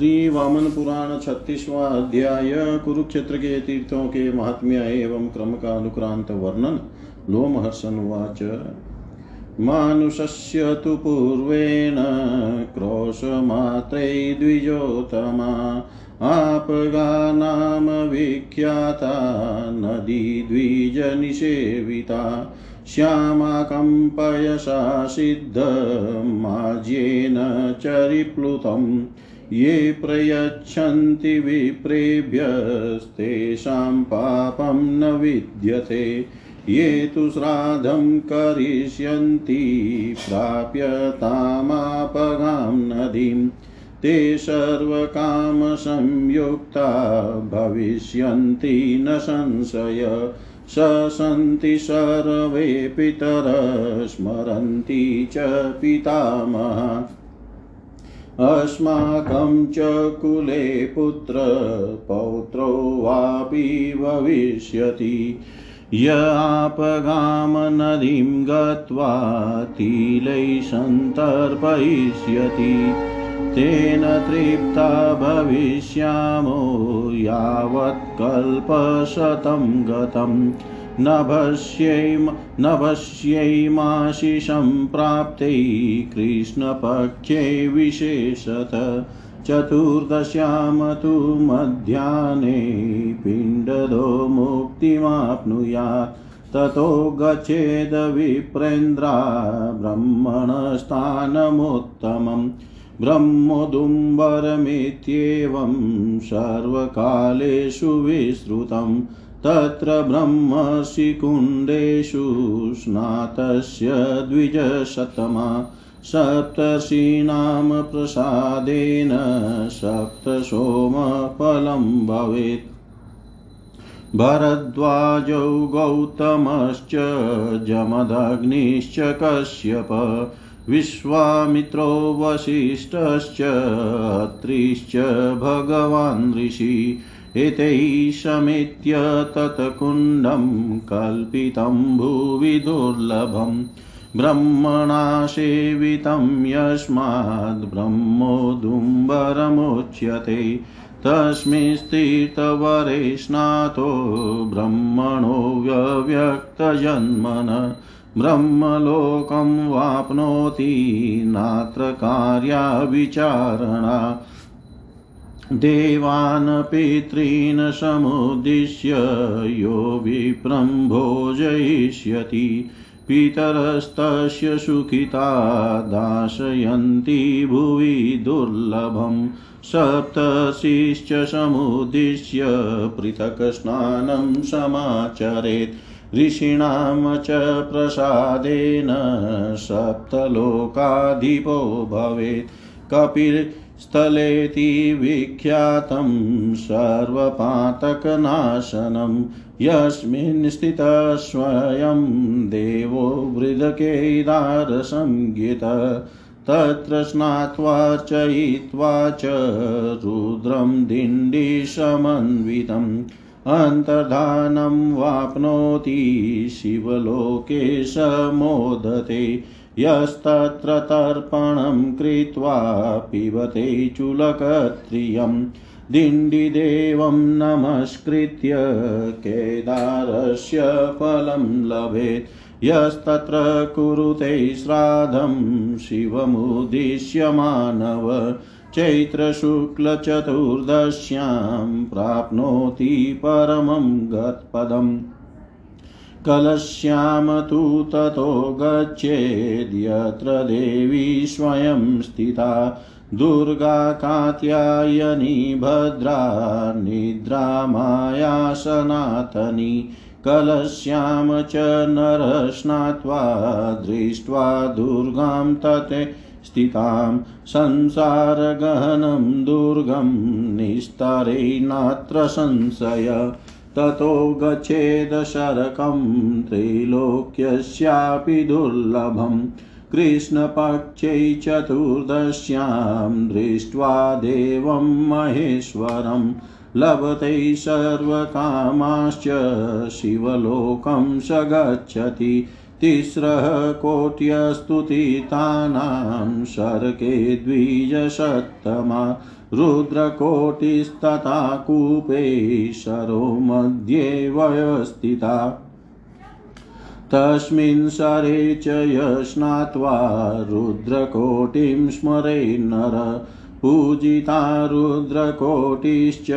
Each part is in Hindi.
श्री वामन पुराण छत्तीसवा अध्याय कुरुक्षेत्र के तीर्थों के महात्म्य एवं क्रम का अनुक्रांत वर्णन लोमहर्षनुवाच मानुषस्य तु पूर्वेण क्रोशमात्रै द्विजोत्तमा। आपगा नाम विख्याता नदी द्विजनिषेविता श्यामाकम्पयसा सिद्धमाज्येन चरिप्लुतं ये प्रयच्छन्ति विप्रेभ्यस्तेषां पापं न विद्यते। ये तु श्राद्धं करिष्यन्ति प्राप्यतामापगां नदीं। ते सर्वकामसंयुक्ता भविष्यन्ति, न संशय। स सन्ति सर्वे पितर स्मरन्ति च पितामह। अस्माकं च कुले पुत्र पौत्रो वापि भविष्यति। य आपगामनदीं गत्वा तिलै सन्तर्पयिष्यति। तेन तृप्ता भविष्यामो यावत्कल्पशतं गतं नभस्यैम, नभस्यैमाशिषं प्राप्ते कृष्णपक्षे विशेषत। चतुर्दश्यां तु मध्याह्ने पिण्डदो मुक्तिमाप्नुयात्। ततो गच्छेद विप्रेन्द्रा ब्रह्मणस्थानमुत्तमम्। ब्रह्मोदुम्बरमित्येवं सर्वकालेषु विश्रुतं तत्र ब्रह्मशिकुण्डेषु स्नातस्य द्विजशतमा सप्तर्षीणां प्रसादेन सप्तसोमफलं भवेत्। भरद्वाजौ गौतमश्च, जमदग्निश्च कश्यप, विश्वामित्रो वसिष्ठश्च, अत्रिश्च भगवान् ऋषि एतैः समेत्य तत्कुण्डं कल्पितं भुवि दुर्लभम् ब्रह्मणा सेवितं यस्माद् ब्रह्मोदुम्बरमुच्यते तस्मिंस्तीर्थवरे स्नातो ब्रह्मणो व्यव्यक्तजन्मन ब्रह्मलोकं वाप्नोति नात्र कार्या विचारणा देवान् पितॄन् समुद्दिश्य, यो विप्रं भोजयिष्यति पितरस्तस्य सुखिता दाशयन्ति भुवि दुर्लभं। सप्तशिश्च समुद्दिश्य पृथक् स्नानं समाचरेत्। ऋषीणां च प्रसादेन सप्तलोकाधिपो भवेत्। कपिस्थलेति विख्यातं सर्वपातकनाशनं, यस्मिन् स्थितः स्वयं देवो वृदकेदारसंज्ञित तत्र स्नात्वार्चयित्वा च रुद्रं दिण्डिशमन्वितम् अन्तर्धानं वाप्नोति शिवलोके समोदते यस्तत्र तर्पणं कृत्वा पिबते चुलकत्रियं दिण्डिदेवं नमस्कृत्य केदारस्य फलं लभेत्। यस्तत्र कुरुते श्राद्धं शिवमुद्दिश्य मानव चैत्रशुक्लचतुर्दश्यां प्राप्नोति परमं गत्पदम्। कलश्याम तु ततो गच्छेद्यत्र देवी स्वयं स्थिता। दुर्गा कात्यायनी, भद्रा निद्रा माया सनातनी। कलश्याम च नरः स्नात्वा दृष्ट्वा दुर्गां तते स्थितां। संसारगहनं दुर्गं निस्तारे नात्र संशय। ततो गच्छेद शरकं त्रैलोक्यस्यापि दुर्लभम् कृष्णपक्षे चतुर्दश्यां दृष्ट्वा देवं महेश्वरं। लभते सर्वकामाश्च शिवलोकं स गच्छति तिस्रः कोट्यस्तु तीर्थानां शरके द्विजशतमा रुद्रकोटिस्तथा कूपे शरो मध्ये व्यवस्थिता तस्मिन् सरे च यस्नात्वा रुद्रकोटिं स्मरे नर। पूजिता रुद्रकोटिश्च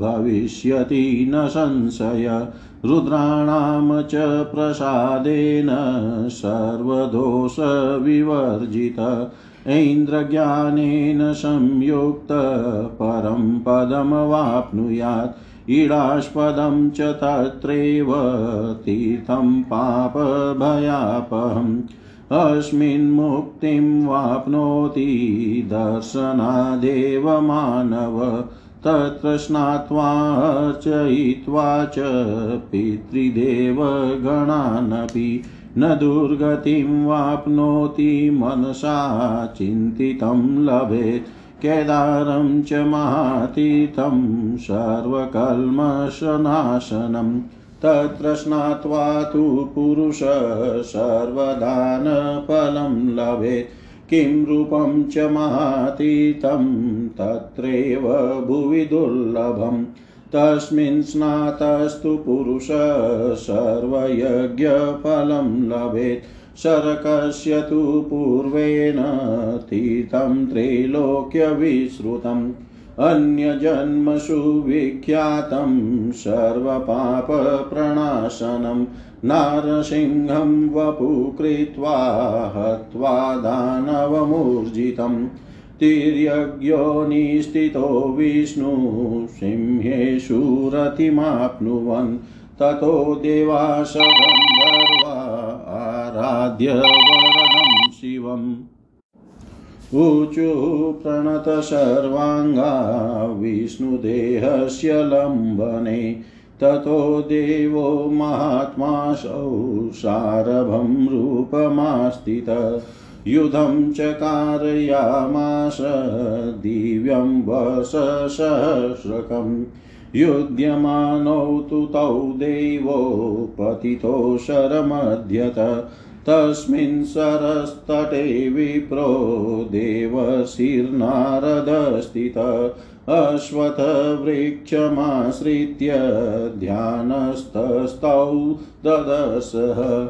भविष्यति न संशय। रुद्राणां च प्रसादेन सर्वदोषविवर्जित। ऐन्द्रज्ञानेन संयुक्त परं पदमवाप्नुयात् ईडास्पदं च तत्रैव तीर्थं पापभयापहम्। अस्मिन् मुक्तिं वाप्नोति दर्शनादेव मानव तत्र स्नात्वा अर्चयित्वा च पितृदेवगणानपि न दुर्गतिं वाप्नोति मनसा चिन्तितं लभेत्। केदारं च महातीतं सर्वकल्मषनाशनं। तत्र स्नात्वा तु पुरुष सर्वदानफलं लभेत्। किं रूपं च महातीतं तत्रैव भुवि दुर्लभम्। तस्मिन् स्नातस्तु पुरुष सर्वयज्ञफलं लभेत्। शरकस्य तु पूर्वेण तीर्थं त्रैलोक्यविश्रुतम् अन्यजन्मसु विख्यातं सर्वपापप्रणाशनं नारसिंहं वपु कृत्वा हत्वा दानवमूर्जितम्। तिर्यज्ञो निस्थितो विष्णु सिंहेषु रतिमाप्नुवन् ततो देवासगन्धर्वा आराध्य वरदं शिवम्। ऊचु प्रणत सर्वाङ्गा विष्णुदेहस्य लम्बने ततो देवो महात्मासौ सारभं रूपमास्थित। युधं च कारयामास दिव्यं वससहस्रकम् युध्यमानौ तु तौ देवो पतितो शरमध्यत। तस्मिन् सरस्तटे विप्रो देवशीर्नारदस्थित। अश्वत्थवृक्षमाश्रित्य ध्यानस्तस्थौ ददसः।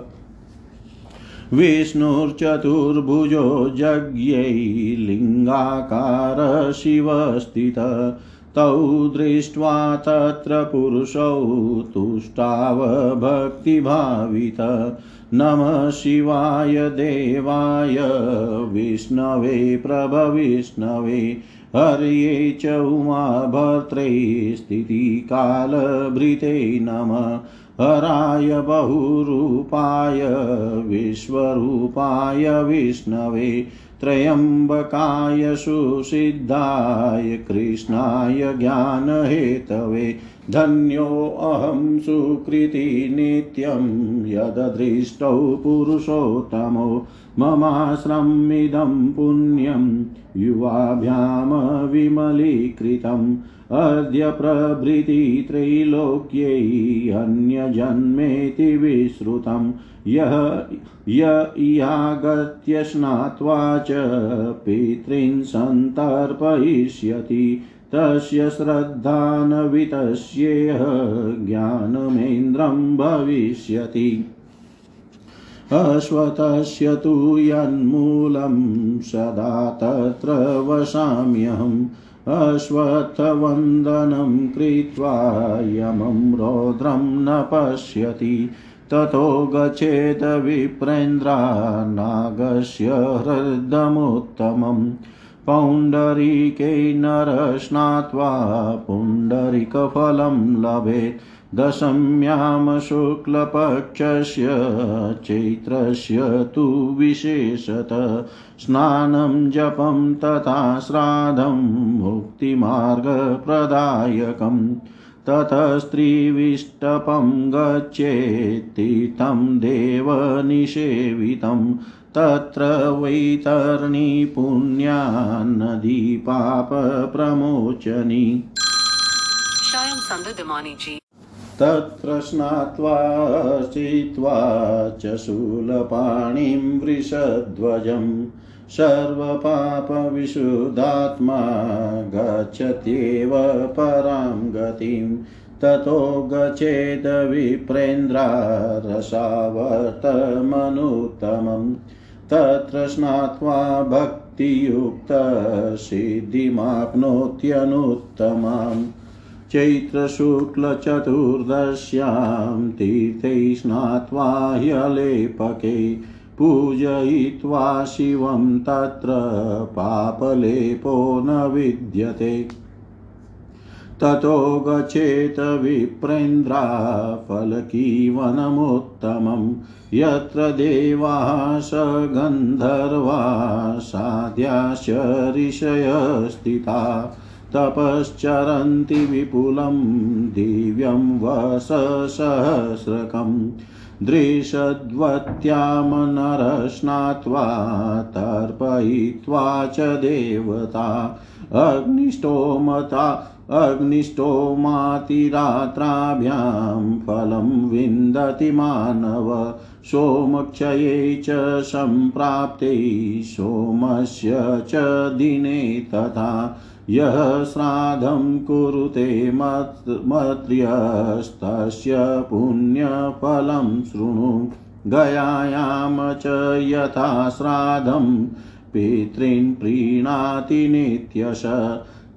विष्णुर्चतुर्भुजो जज्ञै लिङ्गाकार शिवस्थित। तौ दृष्ट्वा तत्र पुरुषौ तुष्टाव भक्तिभावित नमः शिवाय देवाय, विष्णवे प्रभविष्णवे, हर्ये च उमाभर्त्रे स्थितिकालभृते नमः। हराय बहुरूपाय, विश्वरूपाय विष्णवे त्र्यम्बकाय सुसिद्धाय, कृष्णाय ज्ञानहेतवे। धन्योऽहं सुकृति नित्यं, यददृष्टौ पुरुषोत्तमो, ममाश्रमिदं पुण्यं युवाभ्यां विमलीकृतम् अद्य प्रभृति त्रैलोक्यै अन्यजन्मेति विश्रुतं। यः, य इयागत्य स्नात्वा च पितॄन् सन्तर्पयिष्यति। तस्य श्रद्धानवितस्येह ज्ञानमेन्द्रं भविष्यति। अश्वतस्य तु यन्मूलं सदा तत्र वसाम्यहम्। अश्वत्थवन्दनं कृत्वा यमं रौद्रं न पश्यति। ततो गच्छेत् विप्रेन्द्रा नागस्य हृदमुत्तमम् पौण्डरीके नरस्नात्वा पुण्डरीकफलं लभेत्। दशम्यां शुक्लपक्षस्य चैत्रस्य तु विशेषत। स्नानं, जपं तथा श्राद्धं मुक्तिमार्गप्रदायकम्। ततस्त्रिविष्टपं गच्छेत्तीर्थं देवनिषेवितं। तत्र वैतरणी पुण्या नदी पापप्रमोचनी तत्र स्नात्वा चित्वा च शूलपाणिं वृषध्वजम् सर्वपापविशुद्धात्मा गच्छत्येव परां गतिं ततो गच्छेद विप्रेन्द्रा रसावर्तमनुत्तमम् तत्र स्नात्वा भक्तियुक्तसिद्धिमाप्नोत्यनुत्तमाम् चैत्रशुक्लचतुर्दश्यां तीर्थे स्नात्वा ह्यलेपके पूजयित्वा शिवं तत्र पापलेपो न विद्यते। ततो गच्छेत विप्रेन्द्रा फलकीवनमुत्तमम् यत्र देवाः स गन्धर्वा साध्याश्च ऋषयस्थिता तपश्चरन्ति विपुलं दिव्यं वससहस्रकम् दृशद्वत्यामनरस्नात्वा तर्पयित्वा च देवता अग्निष्टोमता अग्निष्टोमातिरात्राभ्यां फलं विन्दति मानव सोमक्षये च सम्प्राप्ते सोमस्य च दिने तथा यः श्राद्धं कुरुते मत्र्यस्तस्य पुण्यफलं शृणु। गयायां च यथा श्राद्धं पितॄन् प्रीणाति नित्यश।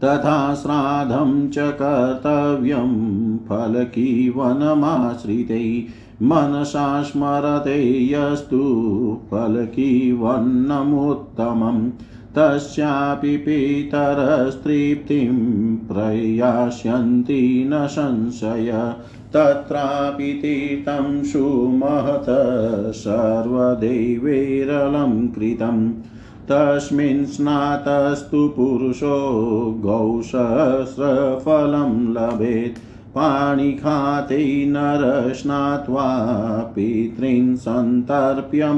तथा श्राद्धं च कर्तव्यं फलकीवनमाश्रिते। मनसा स्मरते यस्तु फलकीवन्नमुत्तमम् तस्यापि पितरस्तृप्तिं प्रयास्यन्ति न संशय। तत्रापि तीर्थं सुमहत सर्वदैवैरलं कृतम् तस्मिन् स्नातस्तु पुरुषो गौसहस्रफलं लभेत्। पाणिखाते नर स्नात्वा पितॄन् सन्तर्प्य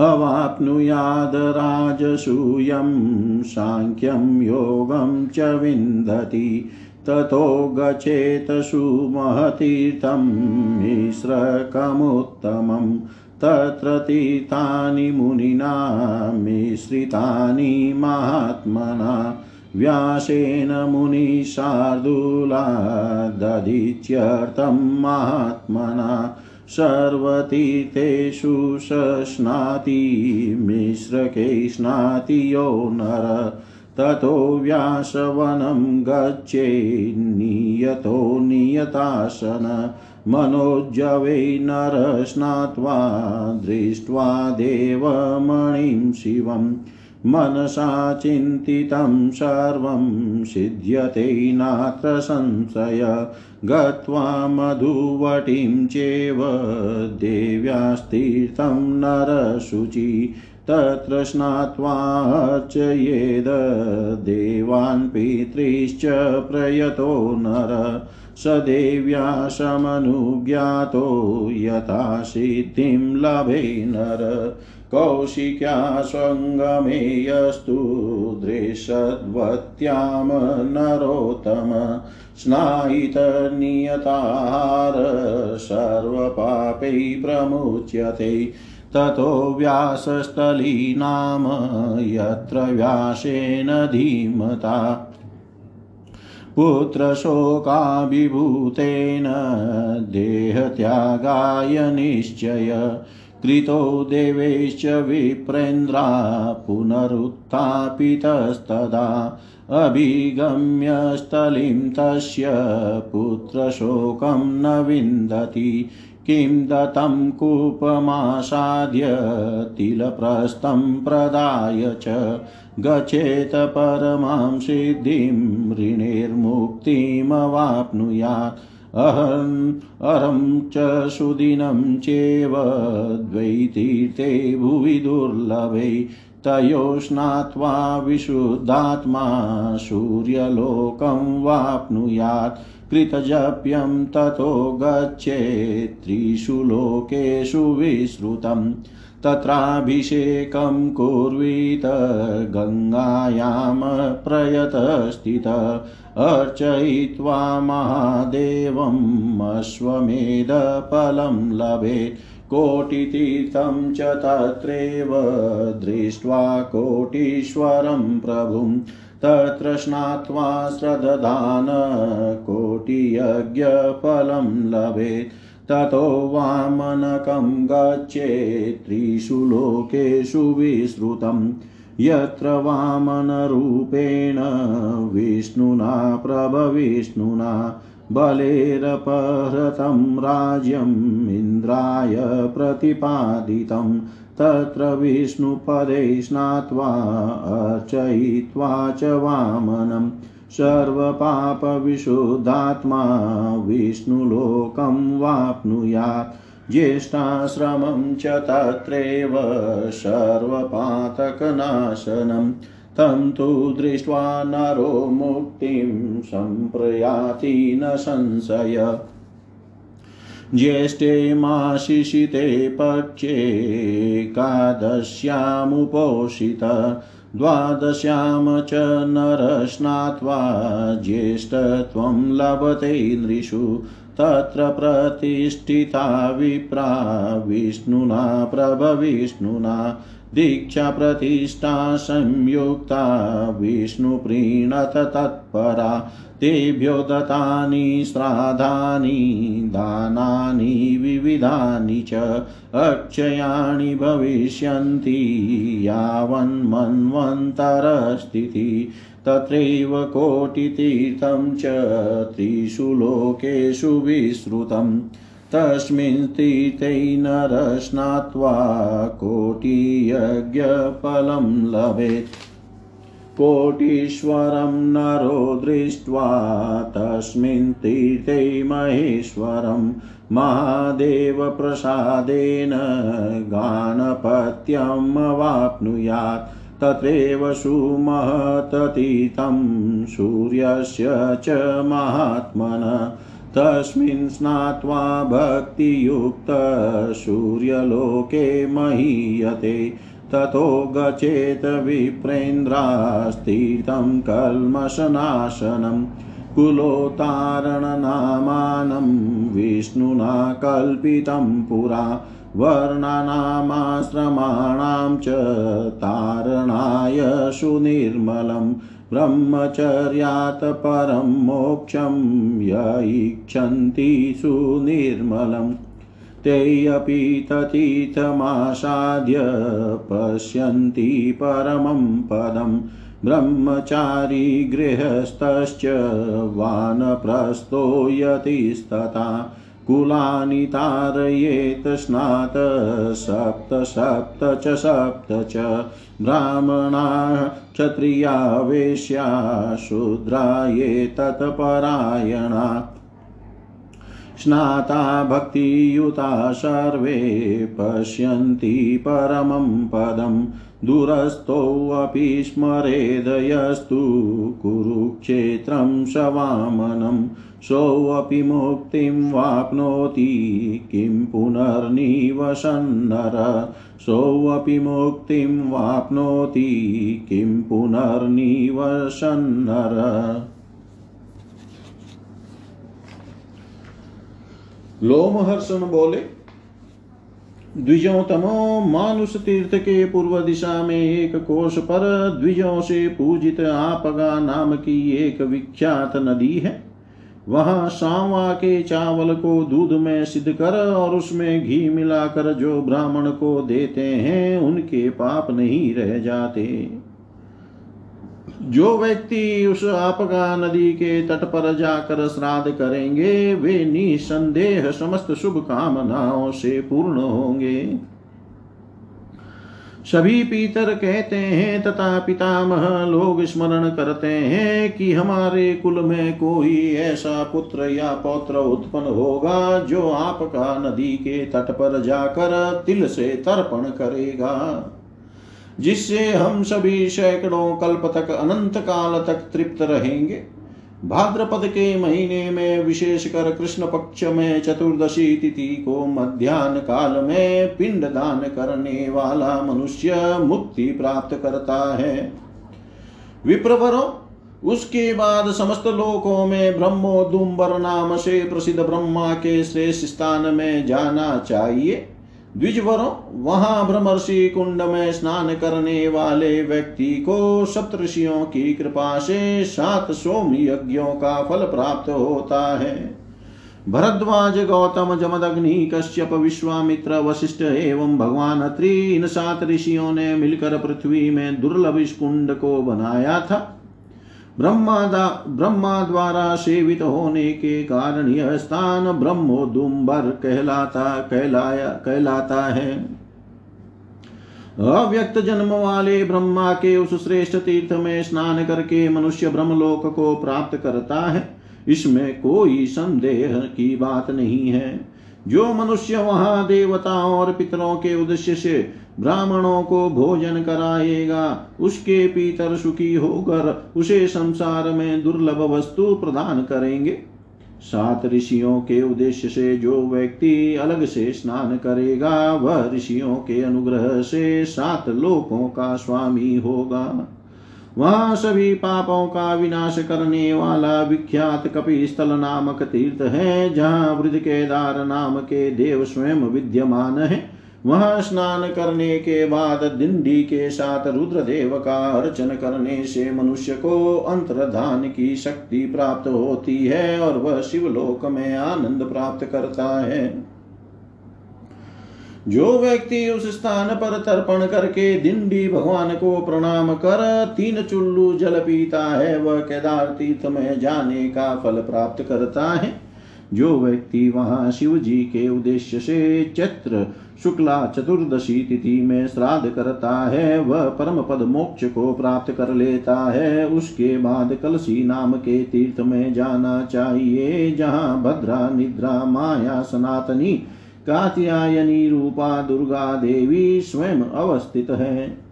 अवाप्नुयादराजसूयं साङ्ख्यं योगं च विन्दति। ततो गच्छेत सुमहतीर्थं मिश्रकमुत्तमं। तत्र तीर्थानि मुनिना, मिश्रितानि महात्मना। व्यासेन मुनिशार्दूला दधित्यर्थं महात्मना। सर्वतीर्थेषु सस्नाति मिश्रके स्नाति यो नर, ततो व्यासवनं गच्छे नियतो नियतासन मनोजवै नर स्नात्वा दृष्ट्वा देवमणिं शिवम्। मनसा चिन्तितं सर्वं सिद्ध्यते नात्र संशय। गत्वा मधुवटीं चेव देव्यास्तीर्थं नरशुचि। तत्र स्नात्वार्चयेद देवान् पितृश्च प्रयतो नर। स देव्या समनुज्ञातो यथा सिद्धिं लभे नर। कौशिक्यास्वङ्गमे यस्तु दृशद्वत्यां नरोत्तम स्नायितनियतार सर्वपापै प्रमुच्यते। ततो व्यासस्थली यत्र व्यासेन धीमता। पुत्रशोकाभिभूतेन देहत्यागाय निश्चय। कृतो देवैश्च विप्रेन्द्रा पुनरुत्थापितस्तदा अभिगम्य स्थलीं तस्य पुत्रशोकं न विन्दति। किं दत्तं कूपमासाद्य तिलप्रस्थं प्रदाय च, गच्छेत परमां सिद्धिं, ऋणेर्मुक्तिमवाप्नुयात्। अहम् अरं च सुदिनं चेव द्वैतीर्थे भुवि दुर्लभे। तयो स्नात्वा विशुद्धात्मा सूर्यलोकं वाप्नुयात्। कृतजप्यं ततो गच्छेत् त्रिषु लोकेषु विश्रुतम्। तत्राभिषेकं कुर्वीत, गङ्गायां प्रयतस्थित, अर्चयित्वा महादेवम् अश्वमेधफलं लभेत्। कोटितीर्थं च तत्रैव दृष्ट्वा कोटीश्वरं प्रभुं। तत्र स्नात्वा कोटियज्ञफलं लभेत्। ततो वामनकं गच्छेत् त्रिषु लोकेषु विश्रुतम् यत्र वामनरूपेण विष्णुना प्रभविष्णुना बलेरपहृतं राज्यम् इन्द्राय प्रतिपादितं। तत्र विष्णुपदे स्नात्वा अर्चयित्वा च वामनं। सर्वपापविशुद्धात्मा विष्णुलोकं वाप्नुयात्। ज्येष्ठाश्रमं च तत्रैव सर्वपातकनाशनम् तं तु दृष्ट्वा नरो मुक्तिं सम्प्रयाति न संशय। ज्येष्ठे माशिषिते पक्षे कादश्यामुपोषित द्वादश्यां च नरस्नात्वा ज्येष्ठत्वं लभते नृषु। तत्र प्रतिष्ठिता विप्रा विष्णुना प्रभविष्णुना। दीक्षाप्रतिष्ठा संयुक्ता विष्णुप्रीणत तत्परा, तेभ्यो दत्तानि, श्राद्धानि, दानानि, विविधानि च, अक्षयाणि भविष्यन्ति, यावन्मन्वन्तरस्थिति, तत्रैव कोटितीर्थं च, त्रिषु लोकेषु विश्रुतम् तस्मिन् तीर्थे नरस्नात्वा कोटियज्ञफलं लभेत्। कोटीश्वरं नरो दृष्ट्वा तस्मिन् तीर्थे महेश्वरं महादेवप्रसादेन गाणपत्यमवाप्नुयात् तत्रैव सुमहततीतं सूर्यस्य च महात्मन तस्मिन् स्नात्वा भक्तियुक्तसूर्यलोके महीयते। ततो गचेत विप्रेन्द्रास्तीर्थं कल्मषनाशनं। कुलोतारणनामानं विष्णुना कल्पितं पुरा। वर्णानामाश्रमाणां च तारणाय सुनिर्मलम् ब्रह्मचर्यात् परं मोक्षं य इच्छन्ति सुनिर्मलं। ते अपि ततीतमासाद्य पश्यन्ति परमं पदं ब्रह्मचारी गृहस्थश्च वानप्रस्थो यतिस्तथा कुलानि तारयेत् स्नात, सप्त सप्त च सप्त च। ब्राह्मणा क्षत्रिया वेश्या शूद्रा ये तत्परायणा। स्नाता भक्तियुता सर्वे पश्यन्ति परमं पदम्। दूरस्थोऽपि स्मरेदयस्तु। कुरुक्षेत्रं स वामनं सोऽपि मुक्तिं वाप्नोति। किं पुनर्निवसन्नर सोऽपि मुक्तिं वाप्नोति। किं पुनर्निवसन्नर लोमहर्षण बोले द्विजों तमो मानुष तीर्थ के पूर्व दिशा में एक कोष पर द्विजों से पूजित आपगा नाम की एक विख्यात नदी है। वहाँ सांवा के चावल को दूध में सिद्ध कर और उसमें घी मिलाकर जो ब्राह्मण को देते हैं, उनके पाप नहीं रह जाते। जो व्यक्ति उस आपका नदी के तट पर जाकर श्राद्ध करेंगे, वे निसंदेह समस्त शुभ कामनाओं से पूर्ण होंगे। सभी पीतर कहते हैं तथा पितामह लोग स्मरण करते हैं कि हमारे कुल में कोई ऐसा पुत्र या पौत्र उत्पन्न होगा जो आपका नदी के तट पर जाकर तिल से तर्पण करेगा। जिससे हम सभी सैकड़ों कल्प तक, अनंत काल तक तृप्त रहेंगे। भाद्रपद के महीने में विशेषकर कृष्ण पक्ष में चतुर्दशी तिथि को मध्यान्ह काल में पिंड दान करने वाला मनुष्य मुक्ति प्राप्त करता है। विप्रवरो, उसके बाद समस्त लोकों में ब्रह्मोदुम्बर नाम से प्रसिद्ध ब्रह्मा के श्रेष्ठ स्थान में जाना चाहिए। द्विजवरों, वहाँ ब्रह्मर्षि कुंड में स्नान करने वाले व्यक्ति को सप्तषियों की कृपा से सात सोम यज्ञों का फल प्राप्त होता है। भरद्वाज, गौतम, जमदग्नि, कश्यप, विश्वामित्र, वशिष्ठ एवं भगवान अत्रि इन सात ऋषियों ने मिलकर पृथ्वी में दुर्लभ इस कुंड को बनाया था। ब्रह्मा ब्रह्मा द्वारा सेवित होने के कारण यह स्थान ब्रह्मोदुम्बर कहलाता, कहलाया, कहलाता है। अव्यक्त जन्म वाले ब्रह्मा के उस श्रेष्ठ तीर्थ में स्नान करके मनुष्य ब्रह्मलोक को प्राप्त करता है, इसमें कोई संदेह की बात नहीं है। जो मनुष्य वहाँ देवताओं और पितरों के उद्देश्य से ब्राह्मणों को भोजन कराएगा, उसके पीतर सुखी होकर उसे संसार में दुर्लभ वस्तु प्रदान करेंगे। सात ऋषियों के उद्देश्य से जो व्यक्ति अलग से स्नान करेगा, वह ऋषियों के अनुग्रह से सात लोकों का स्वामी होगा। वहाँ सभी पापों का विनाश करने वाला विख्यात कपि स्थल नामक तीर्थ है, जहाँ वृद्ध केदार नाम के देव स्वयं विद्यमान है। वहाँ स्नान करने के बाद दिंडी के साथ रुद्रदेव का अर्चन करने से मनुष्य को अंतर्धान की शक्ति प्राप्त होती है और वह शिवलोक में आनंद प्राप्त करता है। जो व्यक्ति उस स्थान पर तर्पण करके दिंडी भगवान को प्रणाम कर, तीन चुल्लू जल पीता है, वह केदार तीर्थ में जाने का फल प्राप्त करता है। जो व्यक्ति वहाँ शिव जी के उद्देश्य से चैत्र, शुक्ला, चतुर्दशी तिथि में श्राद्ध करता है, वह परम पद मोक्ष को प्राप्त कर लेता है। उसके बाद कलसी नाम के तीर्थ में जाना चाहिए, जहाँ भद्रा, निद्रा, माया, सनातनी कात्यायनी रूपा दुर्गा देवी स्वयं अवस्थित है।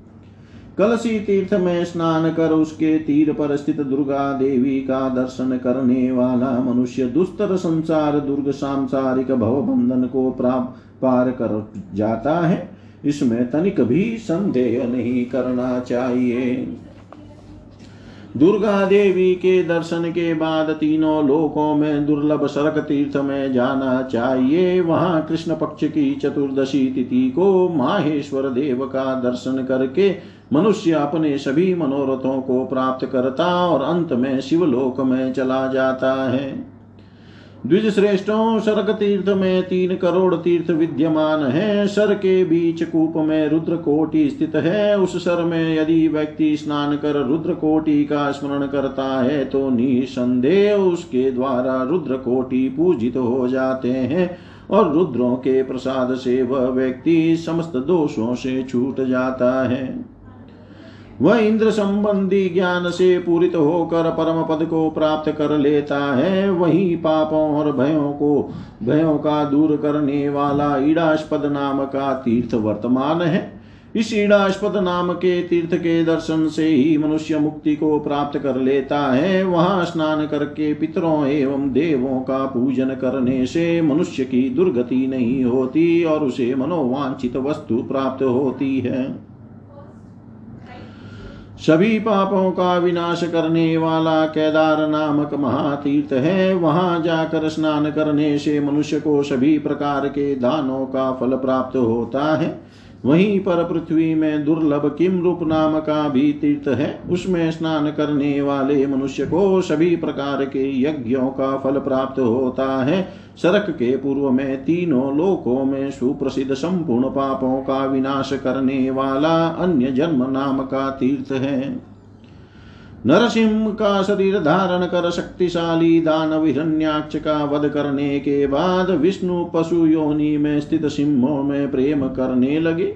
कलसी तीर्थ में स्नान कर उसके तीर पर स्थित दुर्गा देवी का दर्शन करने वाला मनुष्य दुस्तर संसार दुर्ग सांसारिक भव बंधन को प्राप्त पार कर जाता है। इसमें तनिक भी संदेह नहीं करना चाहिए। दुर्गा देवी के दर्शन के बाद तीनों लोकों में दुर्लभ सरक तीर्थ में जाना चाहिए। वहाँ कृष्ण पक्ष की चतुर्दशी तिथि को माहेश्वर देव का दर्शन करके मनुष्य अपने सभी मनोरथों को प्राप्त करता और अंत में शिवलोक में चला जाता है। द्विज श्रेष्ठों सर्ग तीर्थ में तीन करोड़ तीर्थ विद्यमान है। सर के बीच कूप में रुद्र कोटि स्थित है। उस सर में यदि व्यक्ति स्नान कर रुद्र कोटि का स्मरण करता है तो निसंदेह उसके द्वारा रुद्र कोटि पूजित हो जाते हैं और रुद्रों के प्रसाद से वह व्यक्ति समस्त दोषों से छूट जाता है। वह इंद्र संबंधी ज्ञान से पूरित होकर परम पद को प्राप्त कर लेता है। वही पापों और भयों को, भयों का दूर करने वाला ईडास्पद नाम का तीर्थ वर्तमान है। इस ईडास्पद नाम के तीर्थ के दर्शन से ही मनुष्य मुक्ति को प्राप्त कर लेता है। वहाँ स्नान करके पितरों एवं देवों का पूजन करने से मनुष्य की दुर्गति नहीं होती और उसे मनोवांछित वस्तु प्राप्त होती है। सभी पापों का विनाश करने वाला केदार नामक महातीर्थ है। वहाँ जाकर स्नान करने से मनुष्य को सभी प्रकार के दानों का फल प्राप्त होता है। वहीं पर पृथ्वी में दुर्लभ किम रूप नाम का भी तीर्थ है, उसमें स्नान करने वाले मनुष्य को सभी प्रकार के यज्ञों का फल प्राप्त होता है। सरक के पूर्व में तीनों लोकों में सुप्रसिद्ध संपूर्ण पापों का विनाश करने वाला अन्य जन्म नाम का तीर्थ है। नरसिंह का शरीर धारण कर शक्तिशाली दानव हिरण्याक्ष का वध करने के बाद विष्णु पशु योनि में स्थित सिंहों में प्रेम करने लगे।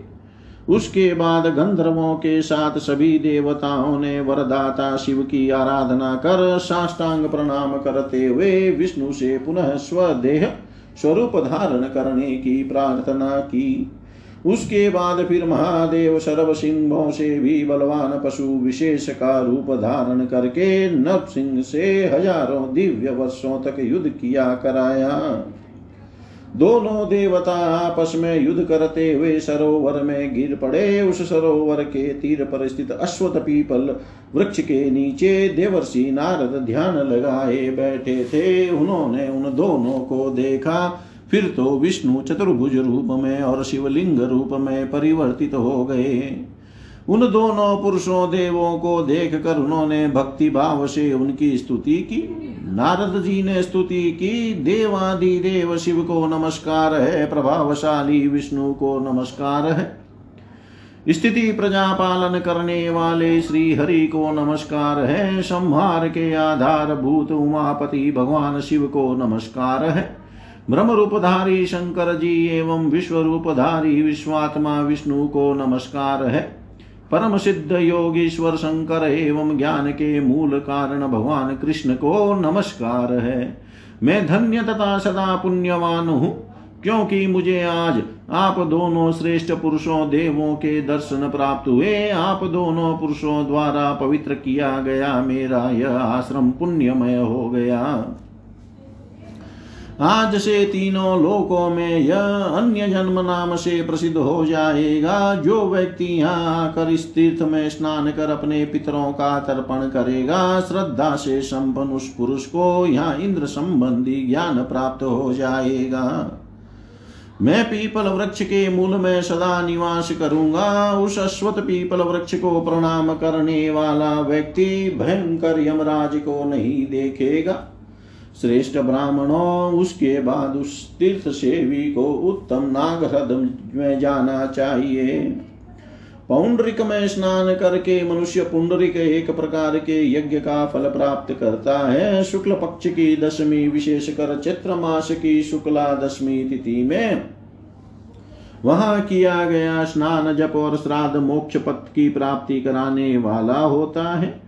उसके बाद गंधर्वों के साथ सभी देवताओं ने वरदाता शिव की आराधना कर साष्टांग प्रणाम करते हुए विष्णु से पुनः स्वदेह स्वरूप धारण करने की प्रार्थना की। उसके बाद फिर महादेव सर्व सिंहों से भी बलवान पशु विशेष का रूप धारण करके नव सिंह से हज़ारों दिव्य वर्षों तक युद्ध किया कराया। दोनों देवता आपस में युद्ध करते हुए सरोवर में गिर पड़े। उस सरोवर के तीर पर स्थित अश्वत पीपल वृक्ष के नीचे देवर्षि नारद ध्यान लगाए बैठे थे। उन्होंने उन दोनों को देखा। फिर तो विष्णु चतुर्भुज रूप में और शिवलिंग रूप में परिवर्तित हो गए। उन दोनों पुरुषों देवों को देख कर उन्होंने भक्ति भाव से उनकी स्तुति की। नारद जी ने स्तुति की, देवादि देव शिव को नमस्कार है, प्रभावशाली विष्णु को नमस्कार है। स्थिति प्रजा पालन करने वाले श्री हरि को नमस्कार है, संहार के आधार भूत उमापति भगवान शिव को नमस्कार है। ब्रह्म रूपधारी शंकर जी एवं विश्व रूपधारी विश्वात्मा विष्णु को नमस्कार है। परम सिद्ध योगीश्वर शंकर एवं ज्ञान के मूल कारण भगवान कृष्ण को नमस्कार है। मैं धन्य तथा सदा पुण्यवान हूँ, क्योंकि मुझे आज आप दोनों श्रेष्ठ पुरुषों देवों के दर्शन प्राप्त हुए। आप दोनों पुरुषों द्वारा पवित्र किया गया मेरा यह आश्रम पुण्यमय हो गया। आज से तीनों लोकों में यह अन्य जन्म नाम से प्रसिद्ध हो जाएगा। जो व्यक्ति यहाँ आकर इस तीर्थ में स्नान कर अपने पितरों का तर्पण करेगा, श्रद्धा से संपन्न उस पुरुष को यहाँ इंद्र संबंधी ज्ञान प्राप्त हो जाएगा। मैं पीपल वृक्ष के मूल में सदा निवास करूँगा। उस अश्वत पीपल वृक्ष को प्रणाम करने वाला व्यक्ति भयंकर यमराज को नहीं देखेगा। श्रेष्ठ ब्राह्मणों, उसके बाद उस तीर्थ सेवी को उत्तम नागरद में जाना चाहिए। पौंडरिक में स्नान करके मनुष्य पुंडरिक एक प्रकार के यज्ञ का फल प्राप्त करता है। शुक्ल पक्ष की दशमी, विशेषकर चैत्र मास की शुक्ला दशमी तिथि में। वहाँ किया गया स्नान, जप और श्राद्ध मोक्ष पथ की प्राप्ति कराने वाला होता है।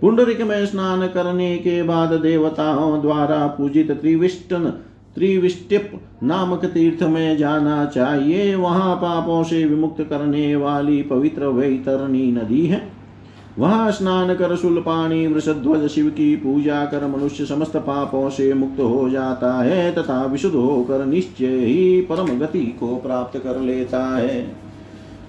पुंडरिक में स्नान करने के बाद देवताओं द्वारा पूजित त्रिविष्टन, त्रिविष्टिप नामक तीर्थ में जाना चाहिए। वहाँ पापों से विमुक्त करने वाली पवित्र वैतरणी नदी है। वहाँ स्नान कर शुल पाणी, वृषध्वज, शिव की पूजा कर मनुष्य समस्त पापों से मुक्त हो जाता है तथा विशुद्ध होकर निश्चय ही परम गति को प्राप्त कर लेता है।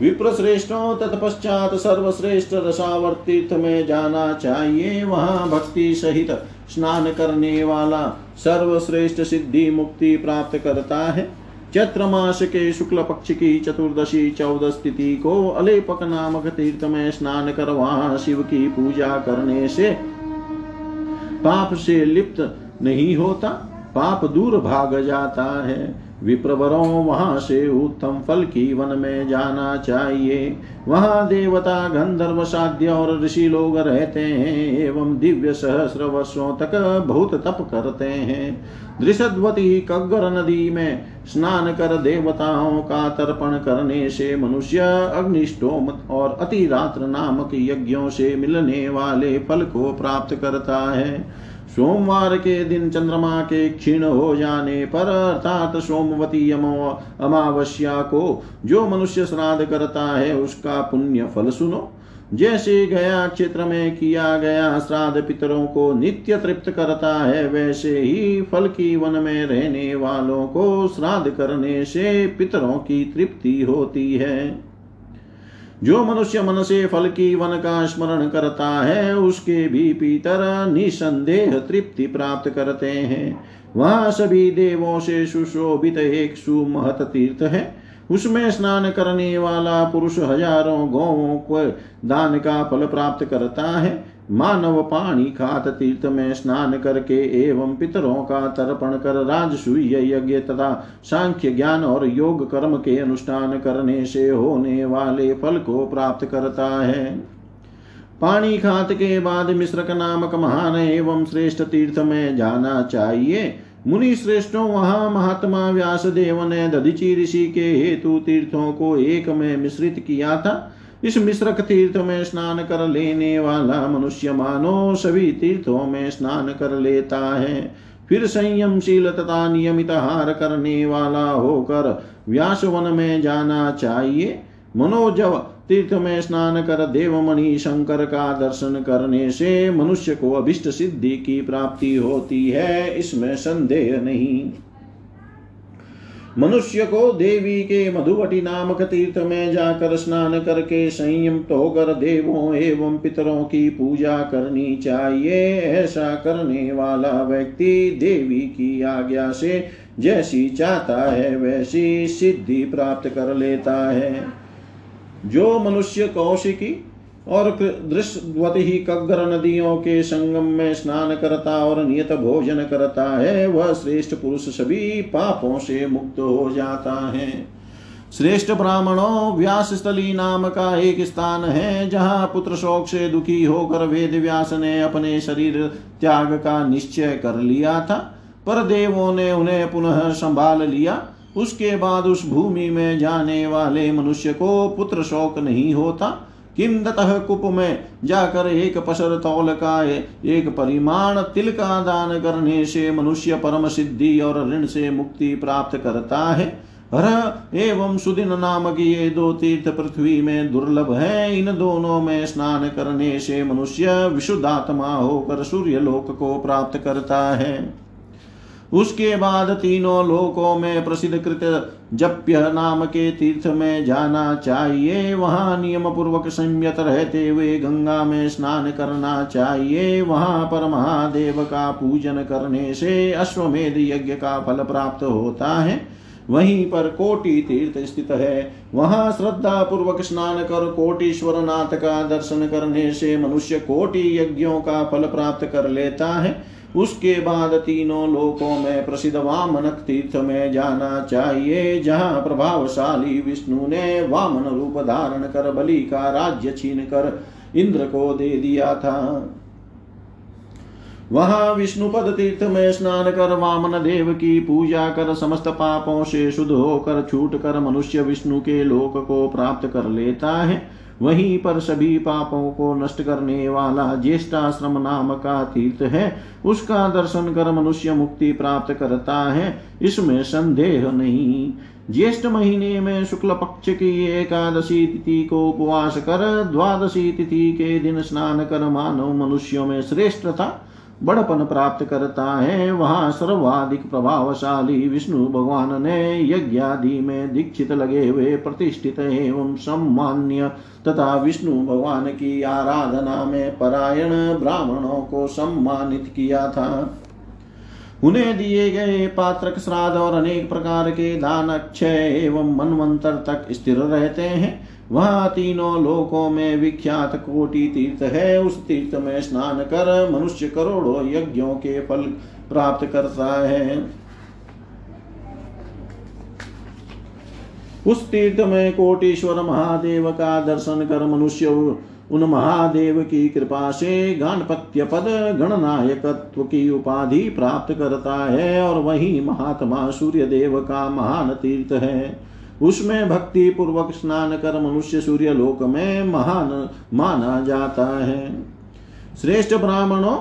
विप्र श्रेष्ठों तत्पश्चात सर्वश्रेष्ठ रसावर में जाना चाहिए वहाँ भक्ति सहित स्नान करने वाला सर्वश्रेष्ठ सिद्धि मुक्ति प्राप्त करता है। चैत्र मास के शुक्ल पक्ष की चतुर्दशी चौदह तिथि को अलेपक नामक तीर्थ में स्नान कर वहाँ शिव की पूजा करने से पाप से लिप्त नहीं होता, पाप दूर भाग जाता है। विप्रवरों वहाँ से उत्तम फल की वन में जाना चाहिए। वहाँ देवता, गंधर्व, साध्य और ऋषि लोग रहते हैं एवं दिव्य सहस्र वर्षों तक बहुत तप करते हैं। दृषद्वती कग्गर नदी में स्नान कर देवताओं का तर्पण करने से मनुष्य अग्निष्टोम और अतिरात्र नामक यज्ञों से मिलने वाले फल को प्राप्त करता है। सोमवार के दिन चंद्रमा के क्षीण हो जाने पर, अर्थात सोमवती अमावस्या को जो मनुष्य श्राद्ध करता है, उसका पुण्य फल सुनो। जैसे गया क्षेत्र में किया गया श्राद्ध पितरों को नित्य तृप्त करता है, वैसे ही फल की वन में रहने वालों को श्राद्ध करने से पितरों की तृप्ति होती है। जो मनुष्य मन से फल की वन का स्मरण करता है, उसके भी पीतर निसंदेह तृप्ति प्राप्त करते हैं। वह सभी देवों से सुशोभित एक सुमहत तीर्थ है। उसमें स्नान करने वाला पुरुष हज़ारों गौों को दान का फल प्राप्त करता है। मानव पाणी खात तीर्थ में स्नान करके एवं पितरों का तर्पण कर राजसूय यज्ञ तथा सांख्य ज्ञान और योग कर्म के अनुष्ठान करने से होने वाले फल को प्राप्त करता है। पानी खात के बाद मिश्रक नामक महान एवं श्रेष्ठ तीर्थ में जाना चाहिए। मुनि श्रेष्ठों, वहाँ महात्मा व्यास देव ने दधिची ऋषि के हेतु तीर्थों को एक में मिश्रित किया था। इस मिश्रक तीर्थ में स्नान कर लेने वाला मनुष्य मानो सभी तीर्थों में स्नान कर लेता है। फिर संयमशील तथा नियमित हार करने वाला होकर व्यास वन में जाना चाहिए। मनोजव तीर्थ में स्नान कर देवमणि शंकर का दर्शन करने से मनुष्य को अभिष्ट सिद्धि की प्राप्ति होती है, इसमें संदेह नहीं। मनुष्य को देवी के मधुवटी नामक तीर्थ में जाकर स्नान करके संयम तो होकर देवों एवं पितरों की पूजा करनी चाहिए। ऐसा करने वाला व्यक्ति देवी की आज्ञा से जैसी चाहता है, वैसी सिद्धि प्राप्त कर लेता है। जो मनुष्य कौशिकी और दृश्यवत ही कग्गर नदियों के संगम में स्नान करता और नियत भोजन करता है, वह श्रेष्ठ पुरुष सभी पापों से मुक्त हो जाता है। श्रेष्ठ ब्राह्मणों व्यास स्थली नाम का एक स्थान है, जहाँ पुत्र शोक से दुखी होकर वेद व्यास ने अपने शरीर त्याग का निश्चय कर लिया था। पर देवों ने उन्हें पुनः संभाल लिया। उसके बाद उस भूमि में जाने वाले मनुष्य को पुत्र शोक नहीं होता। किंदतः कुप में जाकर एक पसर तौल का एक परिमाण तिल का दान करने से मनुष्य परम सिद्धि और ऋण से मुक्ति प्राप्त करता है। हर एवं सुदिन नामक ये दो तीर्थ पृथ्वी में दुर्लभ है। इन दोनों में स्नान करने से मनुष्य विशुद्धात्मा होकर सूर्य लोक को प्राप्त करता है। उसके बाद तीनों लोकों में प्रसिद्ध कृत जप्य नाम के तीर्थ में जाना चाहिए। वहाँ नियम पूर्वक संयत रहते हुए गंगा में स्नान करना चाहिए। वहाँ पर महादेव का पूजन करने से अश्वमेध यज्ञ का फल प्राप्त होता है। वहीं पर कोटि तीर्थ स्थित है। वहाँ श्रद्धा पूर्वक स्नान कर कोटीश्वर नाथ का दर्शन करने से मनुष्य कोटि यज्ञों का फल प्राप्त कर लेता है। उसके बाद तीनों लोकों में प्रसिद्ध वामन तीर्थ में जाना चाहिए, जहाँ प्रभावशाली विष्णु ने वामन रूप धारण कर बलि का राज्य छीन कर इंद्र को दे दिया था। वहाँ विष्णुपद तीर्थ में स्नान कर वामन देव की पूजा कर समस्त पापों से शुद्ध होकर छूट कर मनुष्य विष्णु के लोक को प्राप्त कर लेता है। वहीं पर सभी पापों को नष्ट करने वाला ज्येष्ठाश्रम नाम का तीर्थ है। उसका दर्शन कर मनुष्य मुक्ति प्राप्त करता है। इसमें संदेह नहीं। ज्येष्ठ महीने में शुक्ल पक्ष की एकादशी तिथि को उपवास कर, द्वादशी तिथि के दिन स्नान कर मानव मनुष्यों में श्रेष्ठ था। बड़पन प्राप्त करता है। वहाँ सर्वाधिक प्रभावशाली विष्णु भगवान ने यज्ञ आदि में दीक्षित लगे हुए प्रतिष्ठित एवं सम्मान्य तथा विष्णु भगवान की आराधना में परायण ब्राह्मणों को सम्मानित किया था। उन्हें दिए गए पात्रक श्राद्ध और अनेक प्रकार के दान अक्षय एवं मनवंतर तक स्थिर रहते हैं। वह तीनों लोकों में विख्यात कोटि तीर्थ है। उस तीर्थ में स्नान कर मनुष्य करोड़ों यज्ञों के फल प्राप्त करता है। उस तीर्थ में कोटीश्वर महादेव का दर्शन कर मनुष्य उन महादेव की कृपा से गणपत्य पद, गणनायकत्व की उपाधि प्राप्त करता है और वही महात्मा सूर्य देव का महान तीर्थ है। उसमें भक्ति पूर्वक स्नान कर मनुष्य सूर्य लोक में महान, माना जाता है। श्रेष्ठ ब्राह्मणों,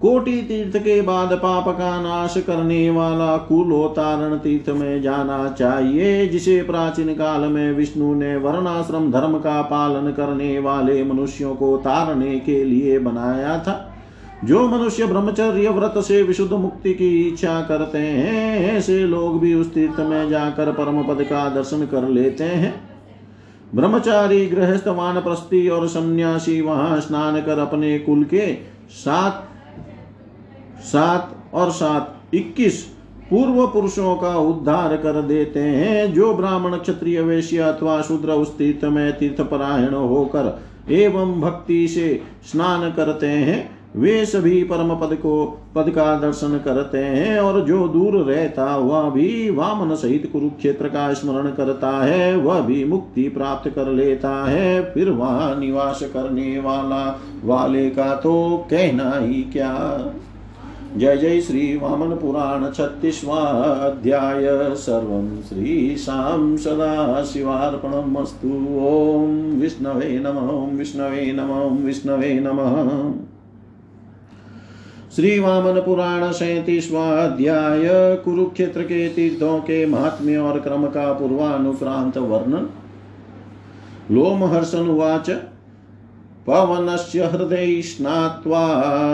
कोटि तीर्थ के बाद पाप का नाश करने वाला कुलोतारण तीर्थ में जाना चाहिए, जिसे प्राचीन काल में विष्णु ने वर्णाश्रम धर्म का पालन करने वाले मनुष्यों को तारने के लिए बनाया था। जो मनुष्य ब्रह्मचर्य व्रत से विशुद्ध मुक्ति की इच्छा करते हैं, ऐसे लोग भी उस तीर्थ में जाकर परम पद का दर्शन कर लेते हैं। ब्रह्मचारी, गृहस्थ, वानप्रस्थी और सन्यासी वहाँ स्नान कर अपने कुल के सात सात और सात, इक्कीस पूर्व पुरुषों का उद्धार कर देते हैं। जो ब्राह्मण, क्षत्रिय, वैश्य अथवा शूद्र उस तीर्थ में तीर्थ परायण होकर एवं भक्ति से स्नान करते हैं वे सभी परम पद को, पद का दर्शन करते हैं और जो दूर रहता हुआ भी वामन सहित कुरुक्षेत्र का स्मरण करता है, वह भी मुक्ति प्राप्त कर लेता है। फिर वहाँ निवास करने वाला, वाले का तो कहना ही क्या? जय जय श्री वामन पुराण छत्तीसवा अध्याय सर्व श्री शाम सदा शिवार्पणमस्तु ओम विष्णवे नम विष्णवे नम विष्णवे नमः। श्री वामन पुराण सैतीसवा अध्याय कुरुक्षेत्र के तीर्थों के महात्म्य और क्रम का पूर्वानुक्रांत वर्णन। लोमहर्षण उवाच पवनस्य हृदय स्नात्वा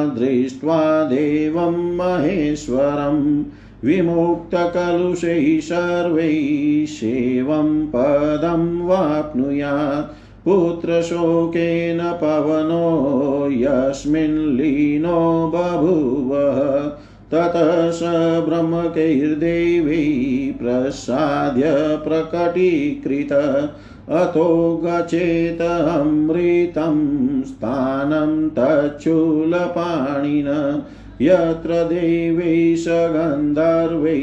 दृष्ट्वा देवं महेश्वरम् विमुक्तकलुषैः सर्वैः सेवं पदं वाप्नुयात्। पुत्रशोकेन पवनो, यस्मिन् लीनो बभूव। ततः स ब्रह्मकैर्देवी प्रसाद्य प्रकटीकृत। अतो गचेतमृतं स्थानं तच्छूलपाणिन। यत्र देवै सगन्धर्वै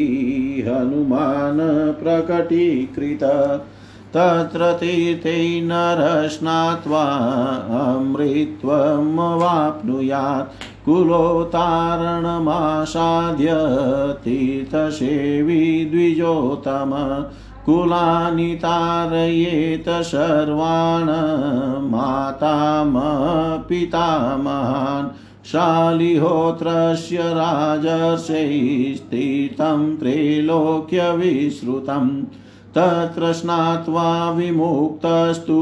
हनुमान् प्रकटीकृत। तत्र तीर्थे नरस्नात्वा अमृत्वमवाप्नुयात्। कुलोतारणमासाद्य तीर्थसेवी द्विजोतम। कुलानि तारयेत सर्वान् मातामपितामहान्। शालिहोत्रस्य राजर्षैस्तीर्थं त्रैलोक्यविश्रुतम्। तत्र स्नात्वा विमुक्तस्तु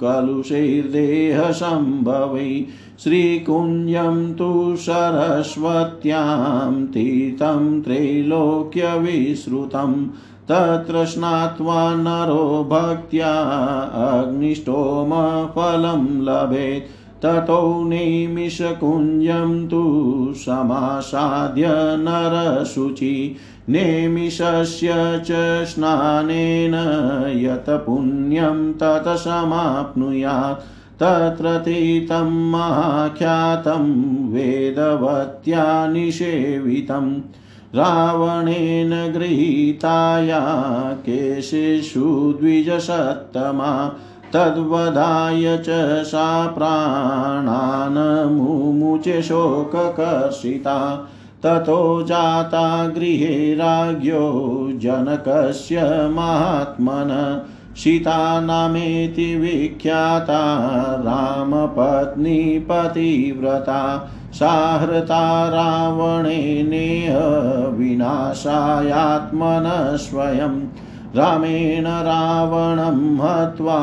कलुषैर्देहसम्भवै श्रीकुञ्जं तु सरस्वत्यां तीर्थं त्रैलोक्यविश्रुतं तत्र स्नात्वा नरो भक्त्या अग्निष्टोमफलं लभेत् ततो निमिषकुञ्जं तु समासाद्य नरशुचि नेमिषस्य च स्नानेन यत् पुण्यं तत् समाप्नुयात्। तत्र तीतं महाख्यातं वेदवत्या निषेवितं। रावणेन गृहीताया केशेषु द्विजसत्तमा। तद्वधाय च सा प्राणान् मुमुचे शोककर्षिता ततो जाता गृहे राज्ञो जनकस्य महात्मन। सीता नामेति विख्याता, रामपत्नी पतिव्रता। साहृता रावणेनेह विनाशायात्मनः स्वयं रामेण रावणं हत्वा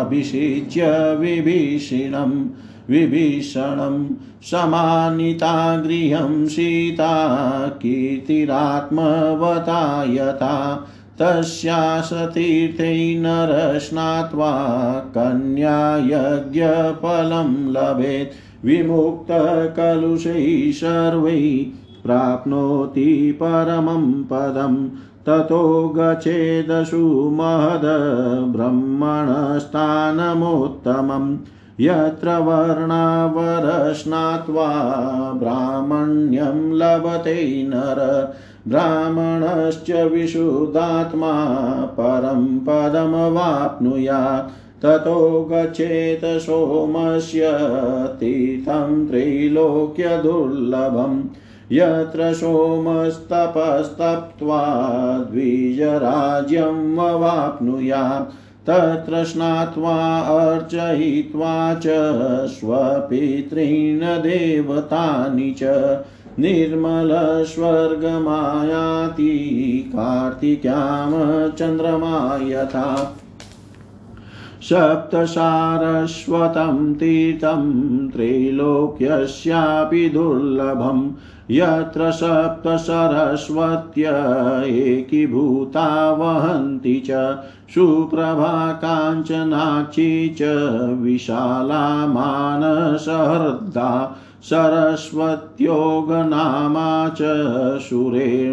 अभिषिच्य विभीषणं विभीषणं समानिता गृहं सीता कीर्तिरात्मवता यथा तस्यासतीर्थे नरस्नात्वा कन्यायज्ञफलं लभेत्, विमुक्तकलुषैः सर्वैः प्राप्नोति परमं पदम्। ततो गच्छेदशु महद ब्रह्मणस्थानमुत्तमम् यत्र वर्णावरस्नात्वा ब्राह्मण्यं लभते नर। ब्राह्मणश्च विशुद्धात्मा परं पदमवाप्नुयात् ततो गच्छेत सोमस्य तीर्थं त्रैलोक्यदुर्लभम्। यत्र सोमस्तपस्तप्त्वा द्विजराज्यं ववाप्नुयात् तत्र स्नात्वा, अर्चयित्वा च स्वपितॄन् देवतानि च। निर्मलस्वर्गमायाति कार्तिक्यां चन्द्रमा सप्तसारस्वतं तीर्थं त्रैलोक्यस्यापि दुर्लभम्। यत्र सप्तसरस्वत्य एकीभूता वहन्ति च सुप्रभा काञ्चनाक्षी च विशाला मानसहृदा सरस्वत्योगनामा च सुरेणुर्विमलोदका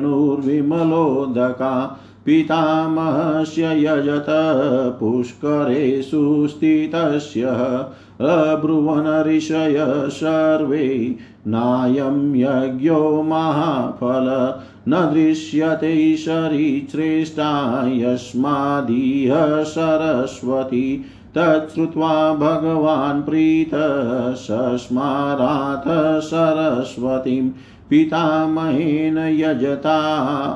पितामहस्य यजत पुष्करेषु स्थितस्य अब्रुवन् ऋषय सर्वे नायं यज्ञो महाफल, न दृश्यते शरीश्रेष्ठा यस्मादिह सरस्वती। तच्छ्रुत्वा भगवान् प्रीत सस्माराथ सरस्वतीं पितामहेन यजता,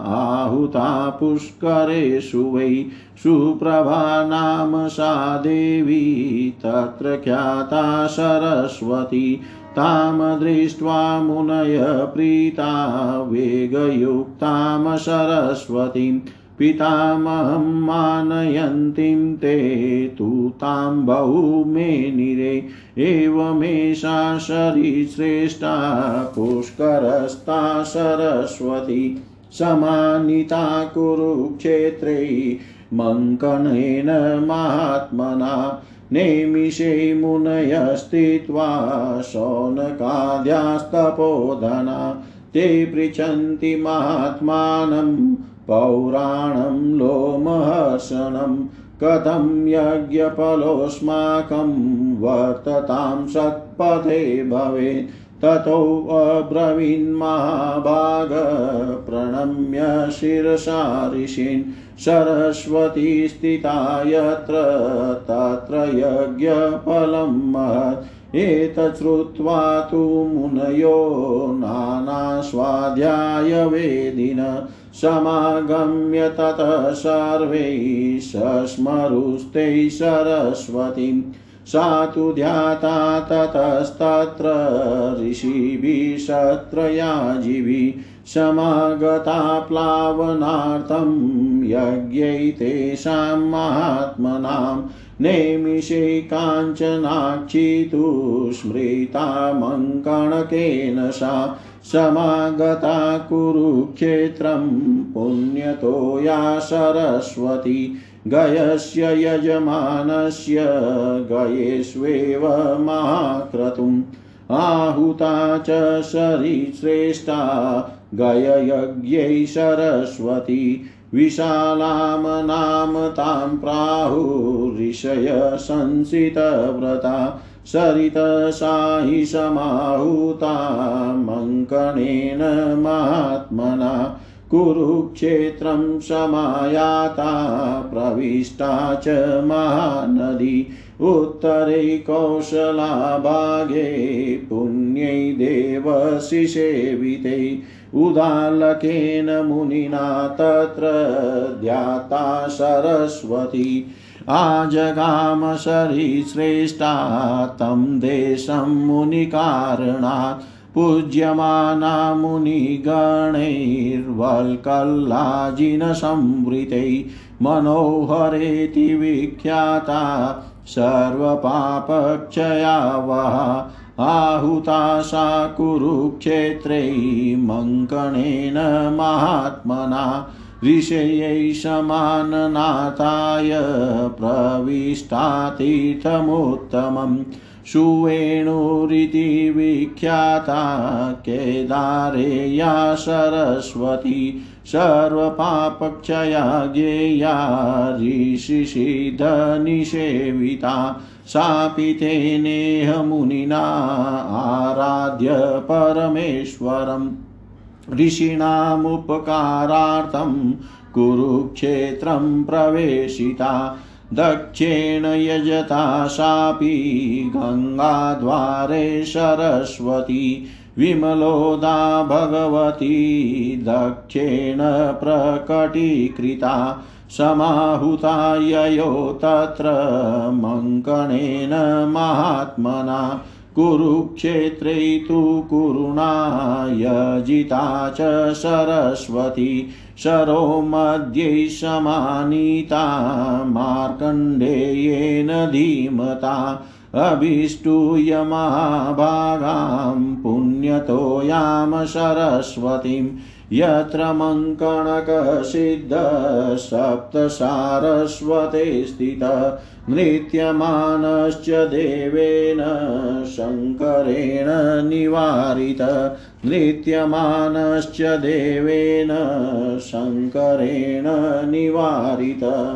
आहुता पुष्करेषु वै सुप्रभा नाम सा देवी, तत्र ख्याता सरस्वती। तां दृष्ट्वा मुनय प्रीता वेगयुक्तां सरस्वतीं पितामहं मानयन्तीं ते तु तां बहुमेनिरे एवमेषा शरीश्रेष्ठा पुष्करस्ता सरस्वती, समानिता कुरुक्षेत्रे, मङ्कणेन महात्मना, नेमिषे मुनयस्थित्वा शौनकाद्यास्तपोधना, ते पृच्छन्ति महात्मानं पौराणं लोमहर्षणं कथं यज्ञफलोऽस्माकं वर्ततां सत्पथे भवेत् ततोऽब्रवीन्महाभाग प्रणम्य शिरसा ऋषीन् सरस्वती स्थिता यत्र तत्र यज्ञफलं महत्। एतच्छ्रुत्वा तु मुनयो नानास्वाध्यायवेदिन समागम्य ततः सर्वैः सस्मरुस्ते सरस्वतीम् सा तु ध्याता ततस्तत्र ऋषिभिः सत्रयाजिभिः समागता प्लावनार्थं यज्ञै तेषां महात्मनां नेमिषे काञ्चनाक्षी तु स्मृतामङ्कणकेन सा समागता कुरुक्षेत्रं पुण्यतो या सरस्वती। गयस्य यजमानस्य गयेष्वेव महाक्रतुम्। आहुता च सरिश्रेष्ठा गययज्ञै सरस्वती। विशालां नाम तां प्राहुऋषय संसितव्रता सरितसा हि समाहुता मङ्कणेन महात्मना कुरुक्षेत्रं समायाता प्रविष्टा च महानदी उत्तरे कौशलाभागे पुण्यै देवशिसेविते उदालकेन मुनिना तत्र ध्याता सरस्वती आजगाम सरिश्रेष्ठा तं देशं मुनिकारणात् पूज्यमाना मुनिगणैर्वल्कल्लाजिनसंवृतै मनोहरेति विख्याता सर्वपापक्षया वः आहुता सा कुरुक्षेत्रे मङ्कणेन महात्मना ऋषयै समाननाथाय प्रविष्टा तीर्थमुत्तमम् सुवेणुरिति विख्याता केदारेया सरस्वती सर्वपापक्षया ज्ञेया ऋषिसिद्धनिषेविता सापि तेनेह मुनिना आराध्य परमेश्वरम् ऋषीणामुपकारार्थं कुरुक्षेत्रं प्रवेशिता, दक्षेण यजता सापि गङ्गाद्वारे सरस्वती, विमलोदा भगवती, दक्षेण प्रकटीकृता, समाहुता ययो तत्र मङ्कणेन महात्मना। कुरुक्षेत्रे तु कुरुणा च सरस्वती शरो मध्ये समानीता मार्कण्डेयेन धीमता अभिष्टूयमाभागां पुण्यतो याम सरस्वतीं यत्र मङ्कणकसिद्धसप्तसारस्वते स्थितः नृत्यमानश्च देवेन शङ्करेण निवारित। नृत्यमानश्च देवेन शङ्करेण निवारित।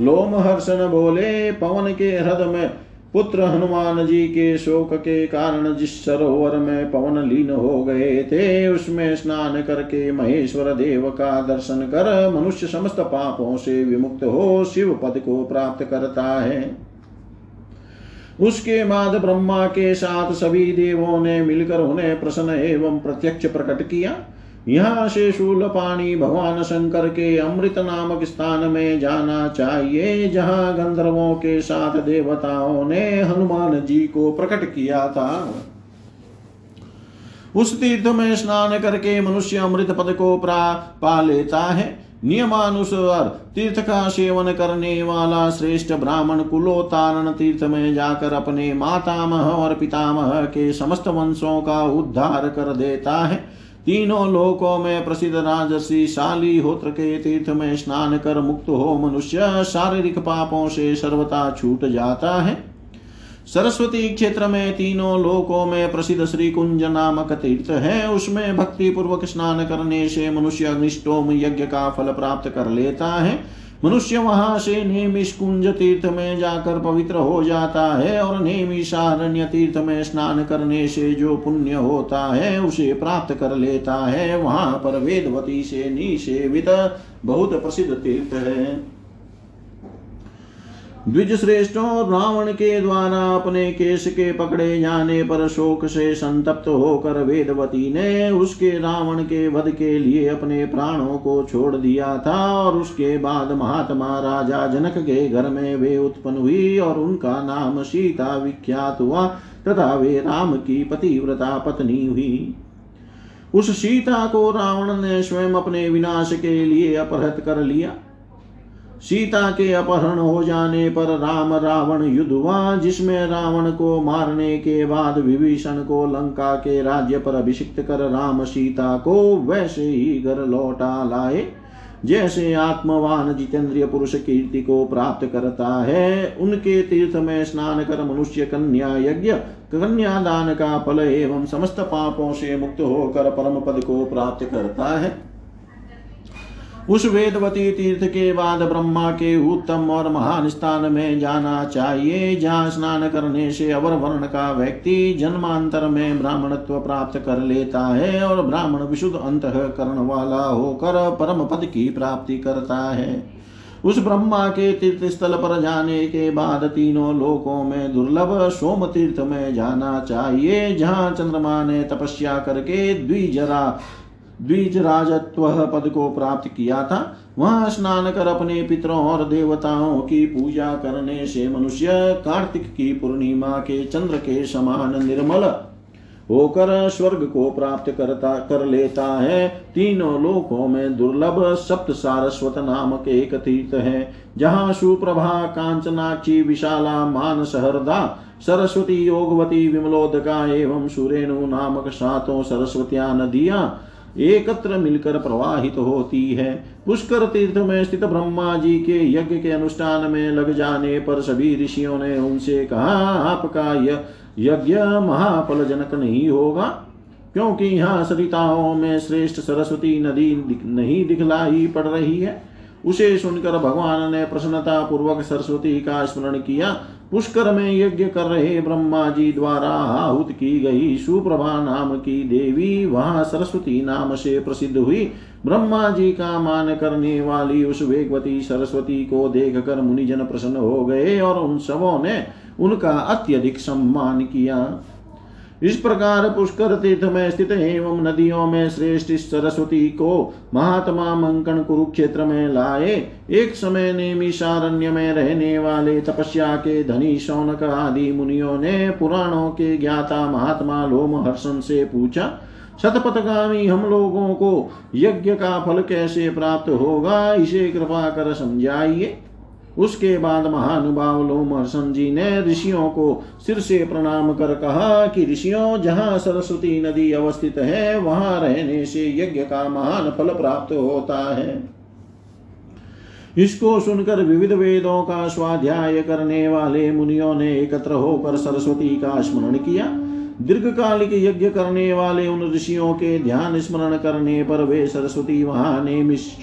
लोमहर्षण बोले, पवन के हृदय में पुत्र हनुमान जी के शोक के कारण जिस सरोवर में पवन लीन हो गए थे, उसमें स्नान करके महेश्वर देव का दर्शन कर मनुष्य समस्त पापों से विमुक्त हो शिव पद को प्राप्त करता है। उसके बाद ब्रह्मा के साथ सभी देवों ने मिलकर उन्हें प्रसन्न एवं प्रत्यक्ष प्रकट किया। यहाँ से शूल पानी भगवान शंकर के अमृत नामक स्थान में जाना चाहिए, जहाँ गंधर्वों के साथ देवताओं ने हनुमान जी को प्रकट किया था। उस तीर्थ में स्नान करके मनुष्य अमृत पद को प्रा पा लेता है। नियमानुसार तीर्थ का सेवन करने वाला श्रेष्ठ ब्राह्मण कुलोतारण तीर्थ में जाकर अपने मातामह और पितामह के समस्त वंशों का उद्धार कर देता है। तीनों लोकों में प्रसिद्ध राजसी शाली होत्र के तीर्थ में स्नान कर मुक्त हो मनुष्य शारीरिक पापों से सर्वता छूट जाता है। सरस्वती क्षेत्र में तीनों लोकों में प्रसिद्ध श्री कुंज नामक तीर्थ है। उसमें भक्ति पूर्वक स्नान करने से मनुष्य अग्निष्टोम यज्ञ का फल प्राप्त कर लेता है। मनुष्य वहाँ से नेमिष कुंज तीर्थ में जाकर पवित्र हो जाता है और नेमिषारण्य तीर्थ में स्नान करने से जो पुण्य होता है, उसे प्राप्त कर लेता है। वहाँ पर वेदवती से निषेवित बहुत प्रसिद्ध तीर्थ है। द्विज श्रेष्ठों रावण के द्वारा अपने केश के पकड़े जाने पर शोक से संतप्त होकर वेदवती ने उसके रावण के वध के लिए अपने प्राणों को छोड़ दिया था और उसके बाद महात्मा राजा जनक के घर में वे उत्पन्न हुई और उनका नाम सीता विख्यात हुआ तथा वे राम की पतिव्रता पत्नी हुई। उस सीता को रावण ने स्वयं अपने विनाश के लिए अपहृत कर लिया। सीता के अपहरण हो जाने पर राम रावण युद्ध हुआ जिसमें रावण को मारने के बाद विभीषण को लंका के राज्य पर अभिषिक्त कर राम सीता को वैसे ही घर लौटा लाए। जैसे आत्मवान जितेंद्रिय पुरुष कीर्ति को प्राप्त करता है, उनके तीर्थ में स्नान कर मनुष्य कन्या यज्ञ कन्यादान का फल एवं समस्त पापों से मुक्त होकर परम पद को प्राप्त करता है। उस वेदवती तीर्थ के बाद ब्रह्मा के उत्तम और महान स्थान में जाना चाहिए, जहाँ स्नान करने से अवर वर्ण का व्यक्ति जन्मांतर में ब्राह्मणत्व प्राप्त कर लेता है और ब्राह्मण विशुद्ध अंत करण वाला होकर परम पद की प्राप्ति करता है। उस ब्रह्मा के तीर्थ स्थल पर जाने के बाद तीनों लोकों में दुर्लभ सोम तीर्थ में जाना चाहिए, जहाँ चंद्रमा ने तपस्या करके द्विजरा द्विज राजत्व पद को प्राप्त किया था। वहाँ स्नान कर अपने पितरों और देवताओं की पूजा करने से मनुष्य कार्तिक की पूर्णिमा के चंद्र के समान निर्मल होकर स्वर्ग को प्राप्त करता, कर लेता है। तीनों लोकों में दुर्लभ सप्त सारस्वत नामक एक तीर्थ है, जहाँ सुप्रभा, कांचनाक्षी, विशाला मानस हरदा सरस्वती, योगवती, विमलोदका एवं सुरेणु नामक सातों सरस्वतिया नदियाँ एकत्र मिलकर प्रवाहित होती है। पुष्कर तीर्थ में स्थित ब्रह्मा जी के यज्ञ के अनुष्ठान में लग जाने पर सभी ऋषियों ने उनसे कहा, आपका यह यज्ञ महाफल जनक नहीं होगा, क्योंकि यहाँ सरिताओं में श्रेष्ठ सरस्वती नदी नहीं दिखलाई पड़ रही है। उसे सुनकर भगवान ने प्रसन्नता पूर्वक सरस्वती का स्मरण किया। पुष्कर में यज्ञ कर रहे ब्रह्मा जी द्वारा आहुत की गई सुप्रभा नाम की देवी, वहाँ सरस्वती नाम से प्रसिद्ध हुई। ब्रह्मा जी का मान करने वाली उस वेगवती सरस्वती को देख कर मुनिजन प्रसन्न हो गए और उन सबों ने उनका अत्यधिक सम्मान किया। इस प्रकार पुष्कर तीर्थ में स्थित एवं नदियों में श्रेष्ठ सरस्वती को महात्मा मंकन कुरुक्षेत्र में लाए। एक समय नेमिषारण्य में रहने वाले तपस्या के धनी शौनक आदि मुनियों ने पुराणों के ज्ञाता महात्मा लोम हर्षण से पूछा, शतपथगामी हम लोगों को यज्ञ का फल कैसे प्राप्त होगा? इसे कृपा कर समझाइए। उसके बाद महानुभाव लोमहर्षण जी ने ऋषियों को सिर से प्रणाम कर कहा कि ऋषियों, जहाँ सरस्वती नदी अवस्थित है, वहाँ रहने से यज्ञ का महान फल प्राप्त होता है। इसको सुनकर विविध वेदों का स्वाध्याय करने वाले मुनियों ने एकत्र होकर सरस्वती का स्मरण किया। दीर्घकालिक यज्ञ करने वाले उन ऋषियों के ध्यान स्मरण करने पर वे सरस्वती वहाँ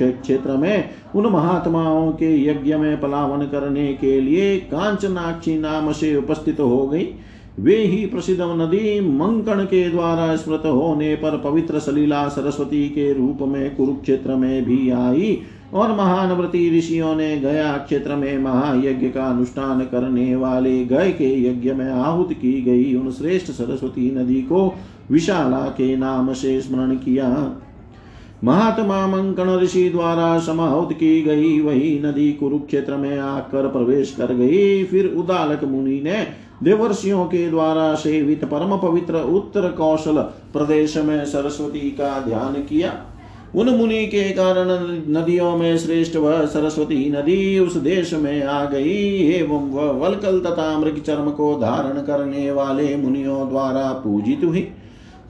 क्षेत्र में उन महात्माओं के यज्ञ में पलावन करने के लिए कांचनाक्षी नाम से उपस्थित हो गई। वे ही प्रसिद्ध नदी मंकण के द्वारा स्मृत होने पर पवित्र सलीला सरस्वती के रूप में कुरुक्षेत्र में भी आई। और महान व्रती ऋषियों ने गया क्षेत्र में महायज्ञ का अनुष्ठान करने वाले गय के यज्ञ में आहुत की गई उन श्रेष्ठ सरस्वती नदी को विशाला के नाम से स्मरण किया। महात्मा मंकण ऋषि द्वारा समाहुत की गई वही नदी कुरुक्षेत्र में आकर प्रवेश कर गई। फिर उदालक मुनि ने देवर्षियों के द्वारा सेवित परम पवित्र उत्तर कौशल प्रदेश में सरस्वती का ध्यान किया। उन मुनि के कारण नदियों में श्रेष्ठ वह सरस्वती नदी उस देश में आ गई। एवं वह वलकल तथा मृग चर्म को धारण करने वाले मुनियों द्वारा पूजित हुई।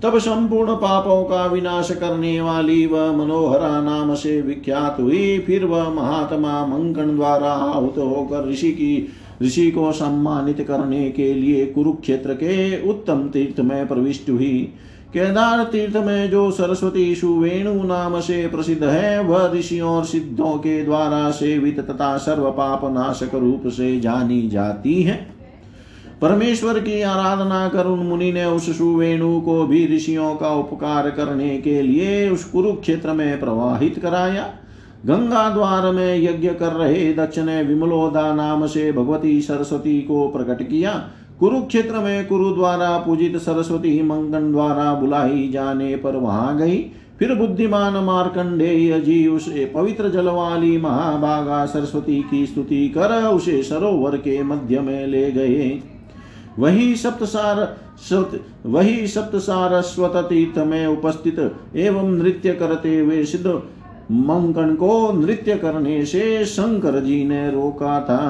तब संपूर्ण पापों का विनाश करने वाली वह मनोहरा नाम से विख्यात हुई। फिर वह महात्मा मंकन द्वारा आहुत होकर ऋषि की, ऋषि को सम्मानित करने के लिए कुरुक्षेत्र के उत्तम तीर्थ में प्रविष्ट हुई। केदार तीर्थ में जो सरस्वती सुवेणु नाम से प्रसिद्ध है, वह ऋषियों और सिद्धों के द्वारा सेवित तथा सर्व पाप नाशक रूप से जानी जाती है। परमेश्वर की आराधना कर उन मुनि ने उस सुवेणु को भी ऋषियों का उपकार करने के लिए उस कुरुक्षेत्र में प्रवाहित कराया। गंगा द्वार में यज्ञ कर रहे दक्ष ने विमलोदा नाम से भगवती सरस्वती को प्रकट किया। कुरुक्षेत्र में कुरु द्वारा पूजित सरस्वती मंगन द्वारा बुलाई जाने पर वहाँ गई। फिर बुद्धिमान मार्कंडेय जी उसे पवित्र जल वाली महाभागा सरस्वती की स्तुति कर उसे सरोवर के मध्य में ले गए। वही सप्तसार वही सप्त सारस्वत तीर्थ में उपस्थित एवं नृत्य करते हुए सिद्ध मंकन को नृत्य करने से शंकर जी ने रोका था।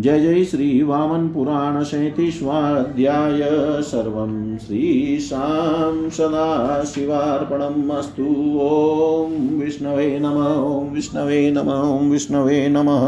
जय जय श्री वामन पुराण सैतीष्वाध्याय सर्वं श्रीशां सदा शिवार्पणम् अस्तु। ॐ विष्णवे नम ॐ विष्णवे नम ॐ विष्णवे नमः।